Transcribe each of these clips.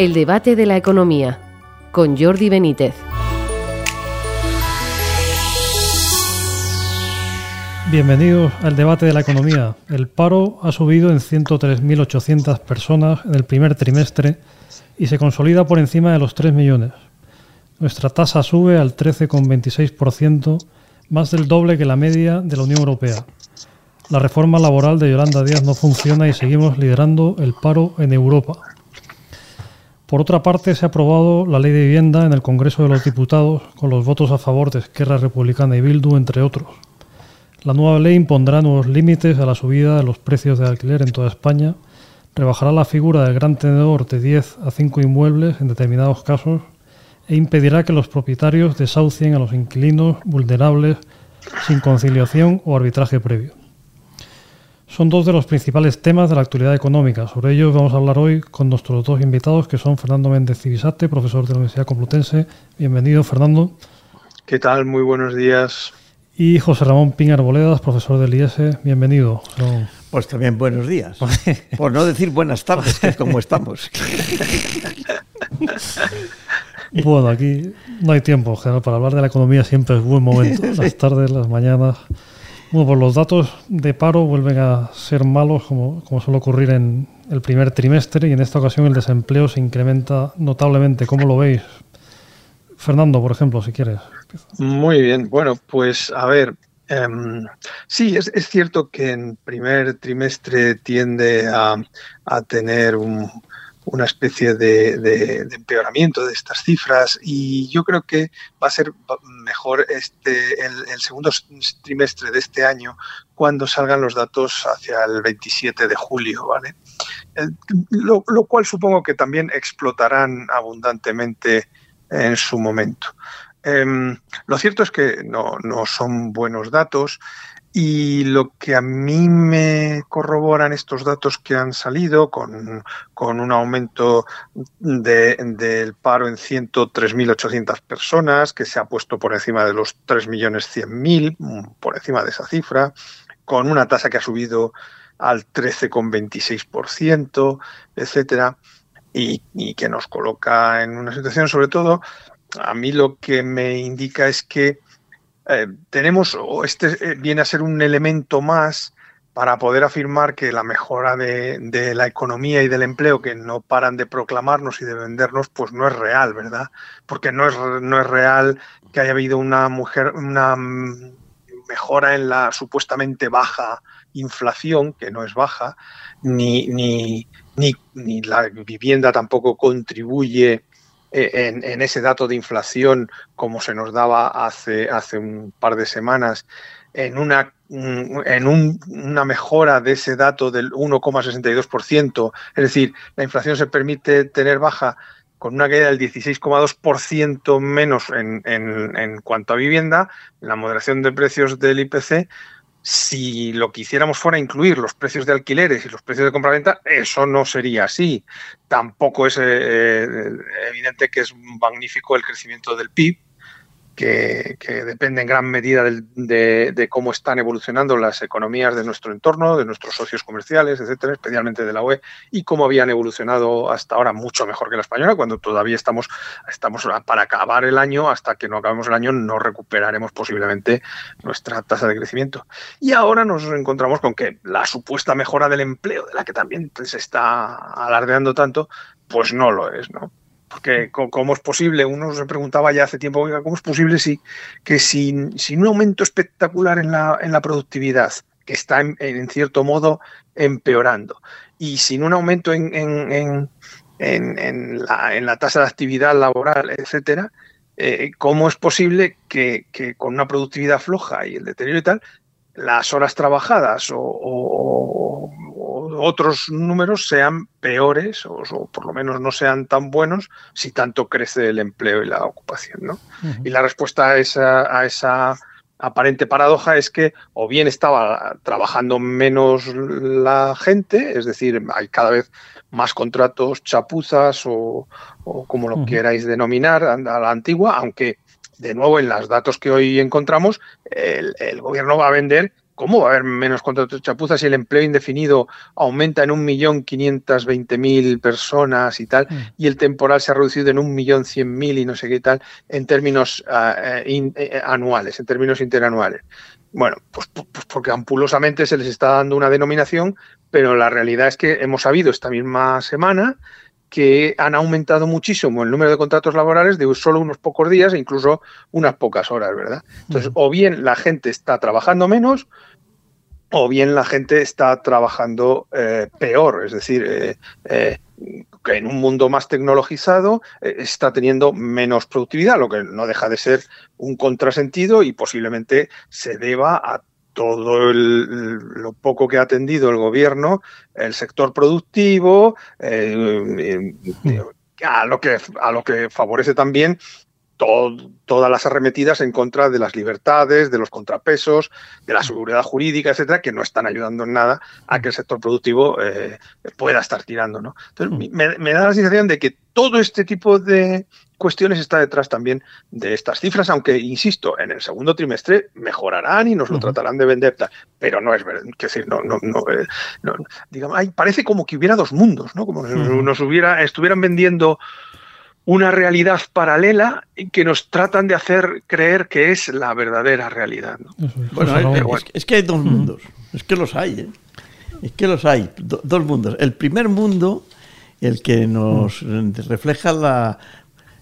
El debate de la economía con Jordi Benítez. Bienvenidos al debate de la economía. El paro ha subido en 103.800 personas en el primer trimestre y se consolida por encima de los 3 millones. Nuestra tasa sube al 13,26%, más del doble que la media de la Unión Europea. La reforma laboral de Yolanda Díaz no funciona y seguimos liderando el paro en Europa. Por otra parte, se ha aprobado la ley de vivienda en el Congreso de los Diputados con los votos a favor de Esquerra Republicana y Bildu, entre otros. La nueva ley impondrá nuevos límites a la subida de los precios de alquiler en toda España, rebajará la figura del gran tenedor de 10 a 5 inmuebles en determinados casos e impedirá que los propietarios desahucien a los inquilinos vulnerables sin conciliación o arbitraje previo son dos de los principales temas de la actualidad económica. Sobre ellos vamos a hablar hoy con nuestros dos invitados, que son Fernando Méndez Civisate, profesor de la Universidad Complutense. Bienvenido, Fernando. ¿Qué tal? Muy buenos días. Y José Ramón Piñar Boledas, profesor del IES. Bienvenido. Pues también buenos días. Por no decir buenas tardes, que es como estamos. Bueno, aquí no hay tiempo, general. Para hablar de la economía siempre es buen momento. Las tardes, las mañanas. Bueno, pues los datos de paro vuelven a ser malos, como, como suele ocurrir en el primer trimestre, y en esta ocasión el desempleo se incrementa notablemente. ¿Cómo lo veis? Fernando, por ejemplo, si quieres. Muy bien. Bueno, pues a ver, em, sí, es, es, cierto que en primer trimestre tiende a, a tener un, una especie de, empeoramiento de estas cifras y yo creo que va a ser mejor este el, segundo trimestre de este año cuando salgan los datos hacia el 27 de julio, ¿vale? Lo, cual supongo que también explotarán abundantemente en su momento. Eh, lo cierto es que no, no son buenos datos y lo que a mí me corroboran estos datos que han salido con, con un aumento de, del paro en 103.800 personas, que se ha puesto por encima de los 3.100.000, mm, por encima de esa cifra, con una tasa que ha subido al 13,26%, etcétera, y, y que nos coloca en una situación, sobre todo, a mí lo que me indica es que eh, tenemos, o este eh, viene a ser un elemento más para poder afirmar que la mejora de, la economía y del empleo que no paran de proclamarnos y de vendernos, pues no es real, ¿verdad? Porque no es, no es real que haya habido una mujer, una mejora en la supuestamente baja inflación, que no es baja, ni, ni, ni, la vivienda tampoco contribuye en, en, ese dato de inflación como se nos daba hace, hace un par de semanas, en una, en un, una mejora de ese dato del 1,62%, es decir, la inflación se permite tener baja con una caída del 16,2% menos en, en, en cuanto a vivienda, la moderación de precios del IPC, si lo que hiciéramos fuera incluir los precios de alquileres y los precios de compraventa, eso no sería así. Tampoco es eh, evidente que es magnífico el crecimiento del PIB, que, que depende en gran medida de, de, de, cómo están evolucionando las economías de nuestro entorno, de nuestros socios comerciales, etcétera, especialmente de la UE, y cómo habían evolucionado hasta ahora mucho mejor que la española, cuando todavía estamos, estamos para acabar el año, hasta que no acabemos el año, no recuperaremos posiblemente nuestra tasa de crecimiento. Y ahora nos encontramos con que la supuesta mejora del empleo, de la que también se está alardeando tanto, pues no lo es, ¿no? Porque cómo es posible, uno se preguntaba ya hace tiempo, ¿cómo es posible si, que sin, un aumento espectacular en la, en la productividad, que está en, cierto modo empeorando, y sin un aumento en, la, tasa de actividad laboral, etcétera, eh, ¿cómo es posible que, con una productividad floja y el deterioro y tal, las horas trabajadas o, otros números sean peores o, o, por lo menos no sean tan buenos si tanto crece el empleo y la ocupación. ¿no? Uh -huh. Y la respuesta a esa, a esa, aparente paradoja es que o bien estaba trabajando menos la gente, es decir, hay cada vez más contratos chapuzas o, como lo uh -huh. queráis denominar a la antigua, aunque de nuevo en los datos que hoy encontramos, el, el, gobierno va a vender ¿cómo va a haber menos contratos de chapuza si el empleo indefinido aumenta en un millón quinientas veinte mil personas y tal, mm. y el temporal se ha reducido en un millón cien mil y no sé qué tal, en términos ah, eh, eh, anuales, en términos interanuales? Bueno, pues, pues, pues, porque ampulosamente se les está dando una denominación, pero la realidad es que hemos sabido esta misma semana que han aumentado muchísimo el número de contratos laborales de solo unos pocos días e incluso unas pocas horas, ¿verdad? Entonces, o bien la gente está trabajando menos, o bien la gente está trabajando eh, peor, es decir, eh, eh, que en un mundo más tecnologizado está teniendo menos productividad, lo que no deja de ser un contrasentido y posiblemente se deba a todo lo poco que ha atendido el gobierno, el sector productivo, eh, eh, a, lo que, a lo que favorece también todas las arremetidas en contra de las libertades, de los contrapesos, de la seguridad jurídica, etcétera, que no están ayudando en nada a que el sector productivo eh, pueda estar tirando. ¿no? Entonces, me, da la sensación de que todo este tipo de cuestiones está detrás también de estas cifras, aunque, insisto, en el segundo trimestre mejorarán y nos lo tratarán de vender, pero no es verdad, que decir, no, no, no, eh, digamos, parece como que hubiera dos mundos, ¿no? Como nos hubiera, estuvieran vendiendo una realidad paralela que nos tratan de hacer creer que es la verdadera realidad. Bueno, es, que hay dos mundos, es que los hay, ¿eh? es que los hay, dos mundos. El primer mundo, el que nos refleja la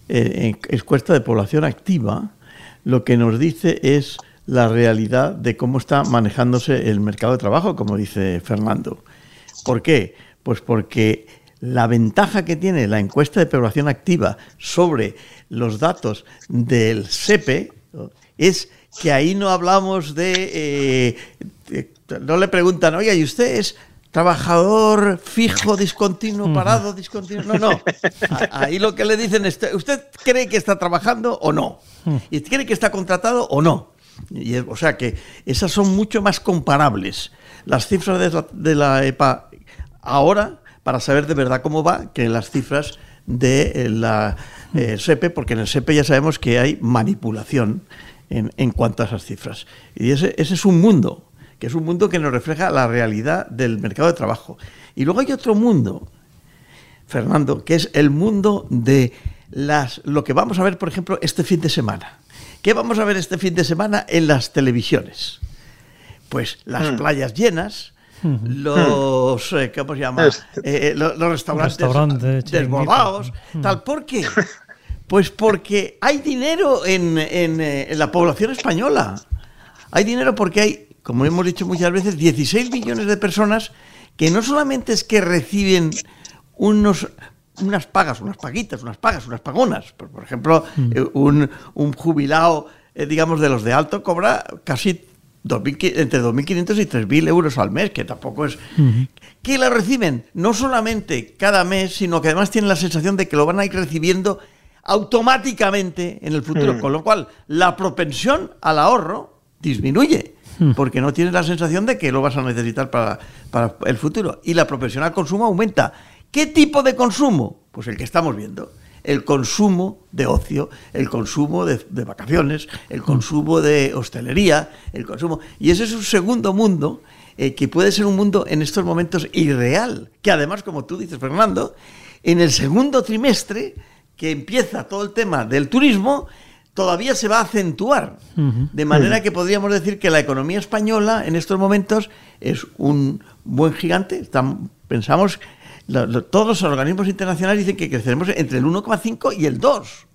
eh, encuesta de población activa, lo que nos dice es la realidad de cómo está manejándose el mercado de trabajo, como dice Fernando. ¿Por qué? Pues porque la ventaja que tiene la encuesta de población activa sobre los datos del SEPE es que ahí no hablamos de, eh, no le preguntan, oye, ¿y usted es trabajador fijo, discontinuo, parado, discontinuo? No, no. Ahí lo que le dicen es, ¿usted cree que está trabajando o no? ¿Y cree que está contratado o no? Y, o sea que esas son mucho más comparables. Las cifras de de la EPA ahora para saber de verdad cómo va que las cifras de eh, la eh, SEPE, porque en el SEPE ya sabemos que hay manipulación en, cuanto a esas cifras. Y ese, es un mundo, que es un mundo que nos refleja la realidad del mercado de trabajo. Y luego hay otro mundo, Fernando, que es el mundo de las, lo que vamos a ver, por ejemplo, este fin de semana. ¿Qué vamos a ver este fin de semana en las televisiones? Pues las mm. playas llenas, los, eh, ¿cómo se llama? Este. Eh, los, restaurantes, desbordados, tal. ¿Por qué? Pues porque hay dinero en, eh, en, la población española. Hay dinero porque hay, como hemos dicho muchas veces, 16 millones de personas que no solamente es que reciben unos, unas pagas, unas paguitas, unas pagas, unas pagonas. Por, por ejemplo, mm. un, un, jubilado, digamos, de los de alto cobra casi entre 2.500 y 3.000 euros al mes, que tampoco es... Que la reciben no solamente cada mes, sino que además tienen la sensación de que lo van a ir recibiendo automáticamente en el futuro, mm. con lo cual la propensión al ahorro disminuye, mm. porque no tienes la sensación de que lo vas a necesitar para, para el futuro, y la propensión al consumo aumenta. ¿Qué tipo de consumo? Pues el que estamos viendo el consumo de ocio, el consumo de, vacaciones, el consumo de hostelería, el consumo. Y ese es un segundo mundo eh, que puede ser un mundo en estos momentos irreal, que además, como tú dices, Fernando, en el segundo trimestre, que empieza todo el tema del turismo, todavía se va a acentuar. De manera que podríamos decir que la economía española en estos momentos es un buen gigante. pensamos todos los organismos internacionales dicen que creceremos entre el 1,5 y el 2,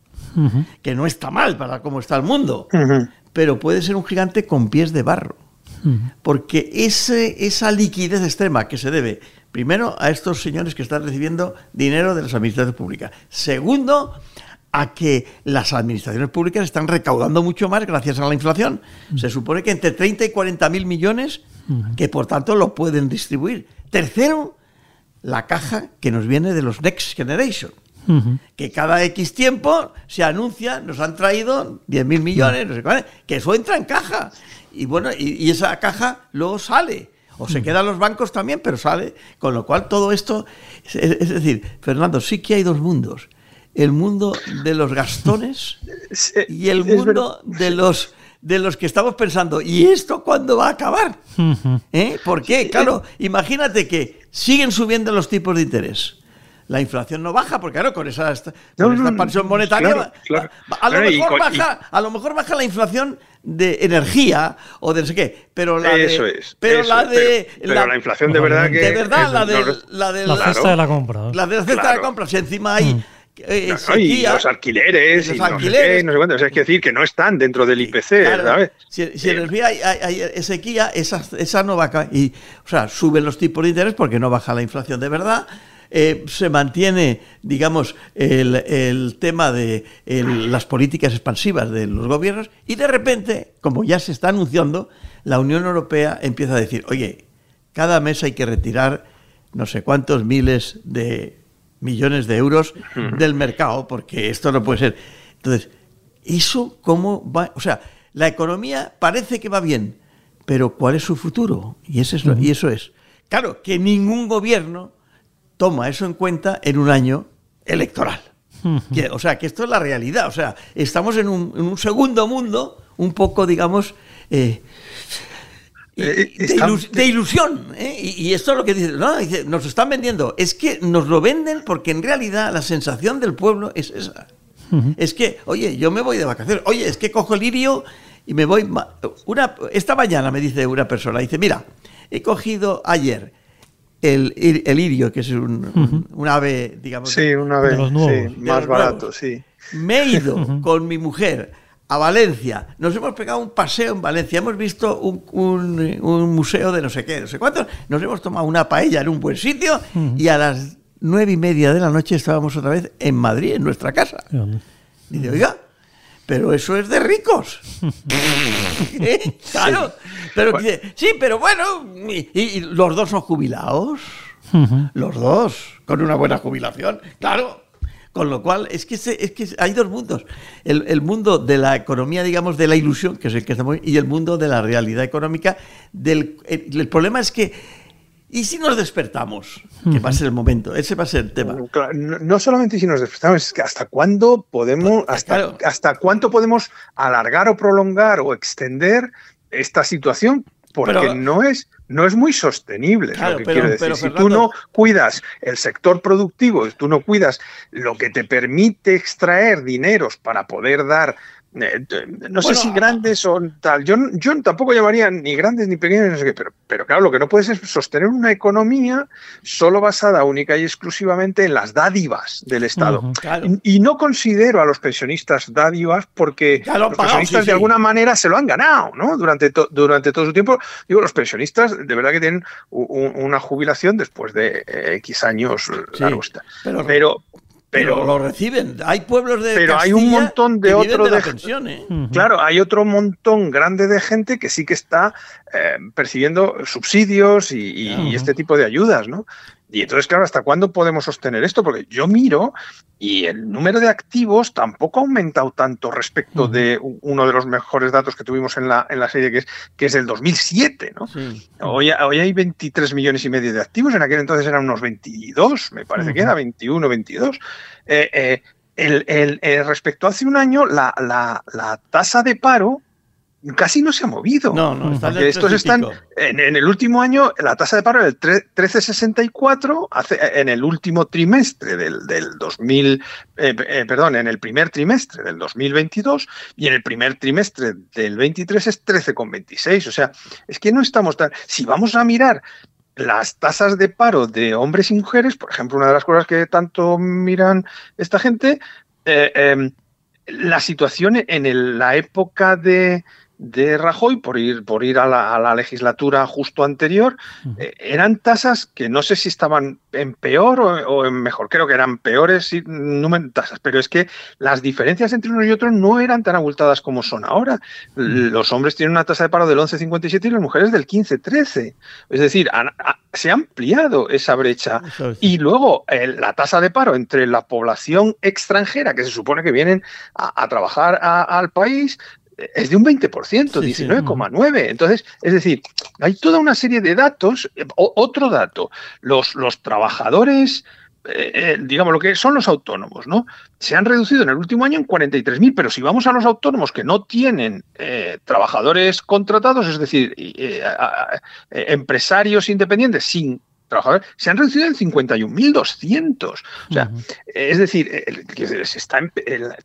que no está mal para cómo está el mundo, pero puede ser un gigante con pies de barro, porque ese, esa liquidez extrema que se debe, primero, a estos señores que están recibiendo dinero de las administraciones públicas, segundo, a que las administraciones públicas están recaudando mucho más gracias a la inflación. Se supone que entre 30 y 40 mil millones, que por tanto lo pueden distribuir. Tercero, la caja que nos viene de los Next Generation. Que cada X tiempo se anuncia, nos han traído 10.000 millones, no sé que eso entra en caja. Y bueno, y, esa caja luego sale. O se quedan los bancos también, pero sale. Con lo cual todo esto, es, decir, Fernando, sí que hay dos mundos. El mundo de los gastones y el mundo de los de los que estamos pensando, ¿y esto cuándo va a acabar? ¿Eh? ¿Por qué? Claro, imagínate que siguen subiendo los tipos de interés. La inflación no baja, porque claro, con esa, expansión monetaria, A, lo mejor baja, a lo mejor baja la inflación de energía o de no sé qué, pero la eso de, es, pero la de pero, la, inflación de verdad que de verdad la de la de la, cesta de la compra, la de la cesta de la compra, si encima hay mm. Eh, y los alquileres, los y alquileres, no sé, qué, o sea, que decir que no están dentro del IPC, ¿sabes? Si, si en energía hay, hay, hay, sequía, esa, esa no va y, o sea, suben los tipos de interés porque no baja la inflación de verdad. Eh, se mantiene, digamos, el, tema de las políticas expansivas de los gobiernos. Y de repente, como ya se está anunciando, la Unión Europea empieza a decir, oye, cada mes hay que retirar no sé cuántos miles de millones de euros del mercado, porque esto no puede ser. Entonces, ¿eso cómo va? O sea, la economía parece que va bien, pero ¿cuál es su futuro? Y, eso es, y eso es. Claro, que ningún gobierno toma eso en cuenta en un año electoral. o sea, que esto es la realidad. O sea, estamos en un, segundo mundo, un poco, digamos, eh, eh, de, ilusión. ¿eh? Y, esto es lo que dice, no, dice, nos están vendiendo. Es que nos lo venden porque en realidad la sensación del pueblo es esa. Es que, oye, yo me voy de vacaciones. Oye, es que cojo el lirio y me voy. Una, esta mañana me dice una persona, dice, mira, he cogido ayer el, el irio, que es un, ave, digamos. Sí, un ave más barato, sí. Me he ido con mi mujer a Valencia. Nos hemos pegado un paseo en Valencia. Hemos visto un, un, museo de no sé qué, no sé cuánto. Nos hemos tomado una paella en un buen sitio y a las nueve y media de la noche estábamos otra vez en Madrid, en nuestra casa. Y digo, oiga, pero eso es de ricos. ¿Eh? Claro. Pero, sí, pero bueno, y, los dos son jubilados. Los dos, con una buena jubilación. Claro. Con lo cual, es que, es que hay dos mundos. El, mundo de la economía, digamos, de la ilusión, que es el que estamos, y el mundo de la realidad económica. Del, el problema es que ¿Y si nos despertamos? Que va a ser el momento, ese va a ser el tema. No, solamente si nos despertamos, es que hasta cuándo podemos, pues, hasta, hasta cuánto podemos alargar o prolongar o extender esta situación, porque no es no es muy sostenible, lo que quiero decir. si tú no cuidas el sector productivo, si tú no cuidas lo que te permite extraer dineros para poder dar eh, no sé si grandes o tal. Yo, yo tampoco llamaría ni grandes ni pequeños, no sé qué, pero, pero claro, lo que no puedes es sostener una economía solo basada única y exclusivamente en las dádivas del Estado. y, no considero a los pensionistas dádivas porque los pensionistas de alguna manera se lo han ganado, ¿no? Durante, durante todo su tiempo. Digo, los pensionistas de verdad que tienen una jubilación después de eh, X años largos. pero pero, lo reciben. Hay pueblos de. Pero hay un montón de otros de, pensiones. Claro, hay otro montón grande de gente que sí que está eh, percibiendo subsidios y, este tipo de ayudas, ¿no? Y entonces, claro, ¿hasta cuándo podemos sostener esto? Porque yo miro y el número de activos tampoco ha aumentado tanto respecto de uno de los mejores datos que tuvimos en la, en la serie, que es, que es el 2007, ¿no? Hoy, hoy hay 23 millones y medio de activos, en aquel entonces eran unos 22, me parece que era 21, 22. Eh, eh, el, el, eh, respecto a hace un año, la, la, la tasa de paro casi no se ha movido. No, no, está estos están en, el último año la tasa de paro era el 13.64 en el último trimestre del, del 2000 eh, eh, perdón, en el primer trimestre del 2022 y en el primer trimestre del 23 es 13,26, o sea, es que no estamos tan si vamos a mirar las tasas de paro de hombres y mujeres, por ejemplo, una de las cosas que tanto miran esta gente, eh, em, la situación en la época de, de Rajoy, por ir, por ir a, la, legislatura justo anterior, eh, eran tasas que no sé si estaban en peor o, en mejor, creo que eran peores tasas, pero es que las diferencias entre unos y otros no eran tan abultadas como son ahora. Los hombres tienen una tasa de paro del 11,57 y las mujeres del 15,13. Es decir, se ha ampliado esa brecha. Y luego la tasa de paro entre la población extranjera, que se supone que vienen a, trabajar al país, es de un 20%, 19,9%. Entonces, es decir, hay toda una serie de datos. otro dato, los, los trabajadores eh, eh, digamos, lo que son los autónomos, ¿no? Se han reducido en el último año en 43.000, pero si vamos a los autónomos que no tienen trabajadores contratados, es decir, empresarios independientes sin trabajadores se han reducido en 51.200. O sea, es decir, se está,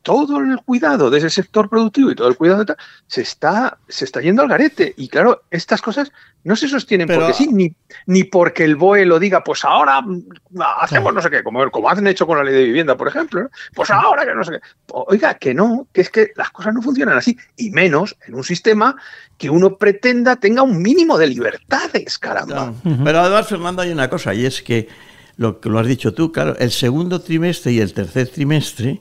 todo el cuidado de ese sector productivo y todo el cuidado de se está, se está yendo al garete. Y claro, estas cosas no se sostienen porque sí, ni, ni porque el BOE lo diga, pues ahora hacemos no sé qué, como, como hacen hecho con la ley de vivienda, por ejemplo, pues ahora que no sé qué. Oiga, que no, que es que las cosas no funcionan así, y menos en un sistema que uno pretenda tenga un mínimo de libertades, caramba. Pero además, Fernando, hay una cosa, y es que lo que lo has dicho tú, claro, el segundo trimestre y el tercer trimestre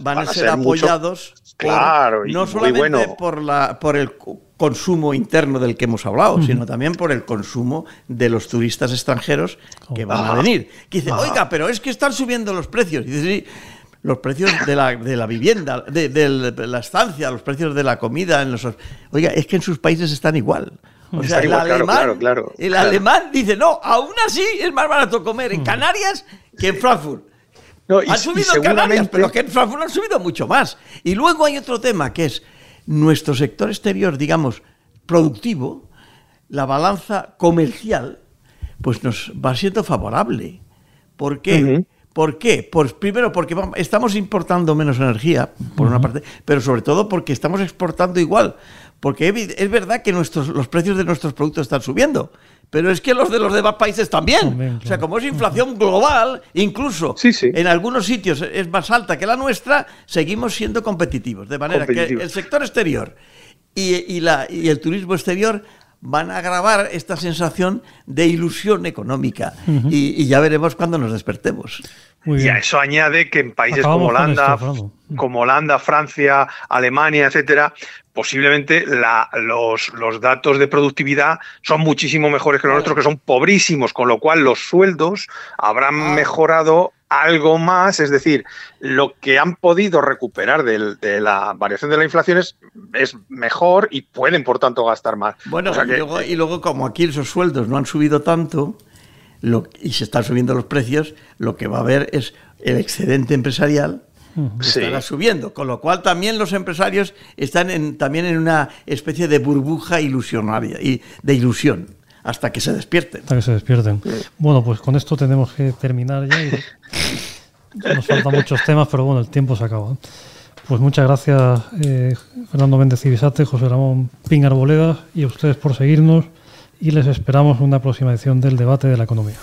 van, a, ser, apoyados claro, no solamente por, la, por el consumo interno del que hemos hablado, sino también por el consumo de los turistas extranjeros que van a venir. Que dice, oiga, pero es que están subiendo los precios. Y dice, sí, los precios de la, de la vivienda, de, la estancia, los precios de la comida. En los, oiga, es que en sus países están igual. O sea, el, alemán, el alemán dice, no, aún así es más barato comer en Canarias que en Frankfurt. No, han subido en Canarias, pero que en Frankfurt han subido mucho más. Y luego hay otro tema que es nuestro sector exterior, digamos, productivo, la balanza comercial, pues nos va siendo favorable. ¿Por qué? ¿Por qué? Pues primero porque estamos importando menos energía, por una parte, pero sobre todo porque estamos exportando igual. Porque es verdad que nuestros, los precios de nuestros productos están subiendo, pero es que los de los demás países también. O sea, como es inflación global, incluso en algunos sitios es más alta que la nuestra, seguimos siendo competitivos. De manera que el sector exterior y, la, y el turismo exterior van a agravar esta sensación de ilusión económica. y, ya veremos cuando nos despertemos. Y a eso añade que en países como Holanda, como Holanda, Francia, Alemania, etcétera, posiblemente los, los, datos de productividad son muchísimo mejores que los nuestros, que son pobrísimos, con lo cual los sueldos habrán ah. mejorado algo más, es decir, lo que han podido recuperar de, la variación de la inflación es, mejor y pueden, por tanto, gastar más. Bueno, y, luego, como aquí esos sueldos no han subido tanto y se están subiendo los precios, lo que va a haber es el excedente empresarial estará subiendo, con lo cual también los empresarios están en, también en una especie de burbuja ilusionaria y de ilusión hasta que se despierten. Hasta que se despierten. Bueno, pues con esto tenemos que terminar ya. nos faltan muchos temas, pero bueno, el tiempo se acaba. Pues muchas gracias, eh, Fernando Méndez Cibisate, José Ramón Pin Arboleda y a ustedes por seguirnos y les esperamos en una próxima edición del debate de la economía.